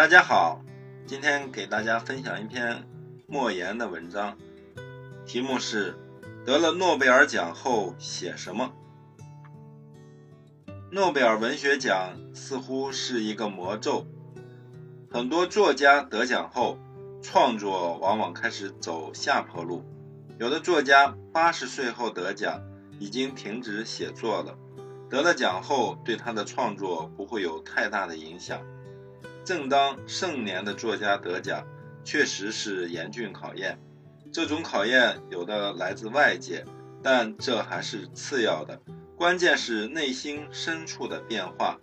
大家好，今天给大家分享一篇莫言的文章，题目是“得了诺贝尔奖后写什么”。诺贝尔文学奖似乎是一个魔咒，很多作家得奖后，创作往往开始走下坡路。有的作家八十岁后得奖，已经停止写作了。得了奖后，对他的创作不会有太大的影响。正当盛年的作家得奖，确实是严峻考验。这种考验有的来自外界，但这还是次要的。关键是内心深处的变化。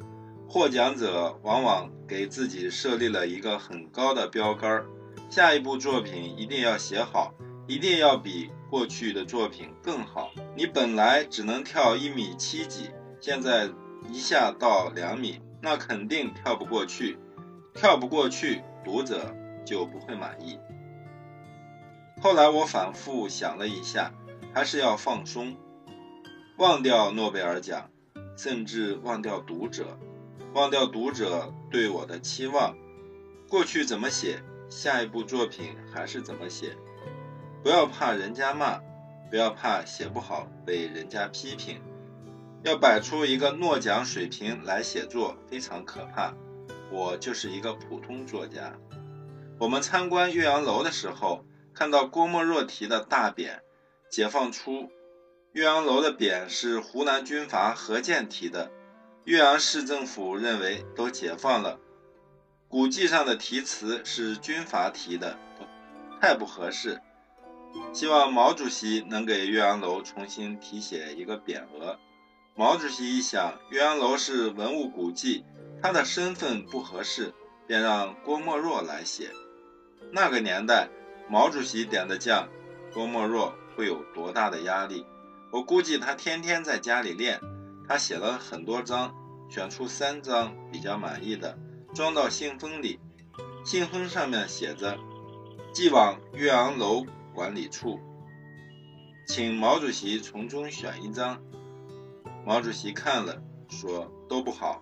获奖者往往给自己设立了一个很高的标杆儿，下一部作品一定要写好。一定要比过去的作品更好。你本来只能跳一米七几，现在一下到两米，那肯定跳不过去。跳不过去，读者就不会满意。后来我反复想了一下，还是要放松，忘掉诺贝尔奖，甚至忘掉读者，忘掉读者对我的期望。过去怎么写，下一部作品还是怎么写。不要怕人家骂，不要怕写不好被人家批评，要摆出一个诺奖水平来写作非常可怕。我就是一个普通作家。我们参观岳阳楼的时候，看到郭沫若题的大匾“解放初”，岳阳楼的匾是湖南军阀何键题的。岳阳市政府认为都解放了，古迹上的题词是军阀题的，太不合适。希望毛主席能给岳阳楼重新题写一个匾额。毛主席一想，岳阳楼是文物古迹，他的身份不合适，便让郭沫若来写。那个年代，毛主席点的将，郭沫若会有多大的压力？我估计他天天在家里练。他写了很多张，选出三张比较满意的，装到信封里。信封上面写着：“寄往岳阳楼。”管理处，请毛主席从中选一张。毛主席看了，说都不好。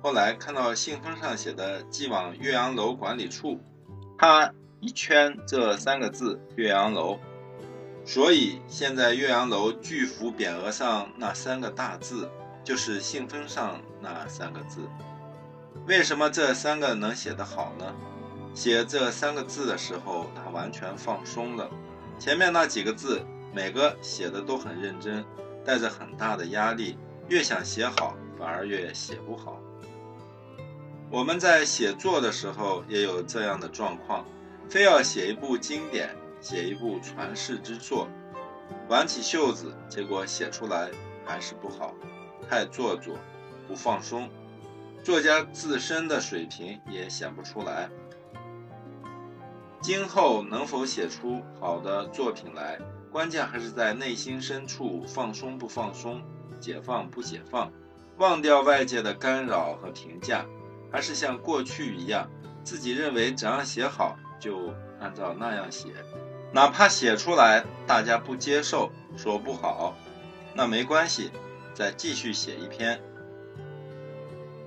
后来看到信封上写的“寄往岳阳楼管理处”，他一圈这三个字“岳阳楼”，所以现在岳阳楼巨幅匾额上那三个大字，就是信封上那三个字。为什么这三个能写得好呢？写这三个字的时候，他完全放松了。前面那几个字，每个写的都很认真，带着很大的压力。越想写好，反而越写不好。我们在写作的时候也有这样的状况，非要写一部经典，写一部传世之作，挽起袖子，结果写出来还是不好，太做作，不放松，作家自身的水平也显不出来。今后能否写出好的作品来，关键还是在内心深处放松不放松，解放不解放，忘掉外界的干扰和评价，还是像过去一样，自己认为怎样写好就按照那样写，哪怕写出来大家不接受，说不好，那没关系，再继续写一篇。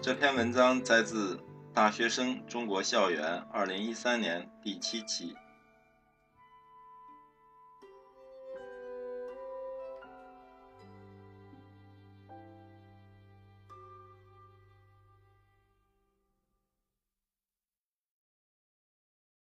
这篇文章摘自。大学生中国校园，二零一三年第七期。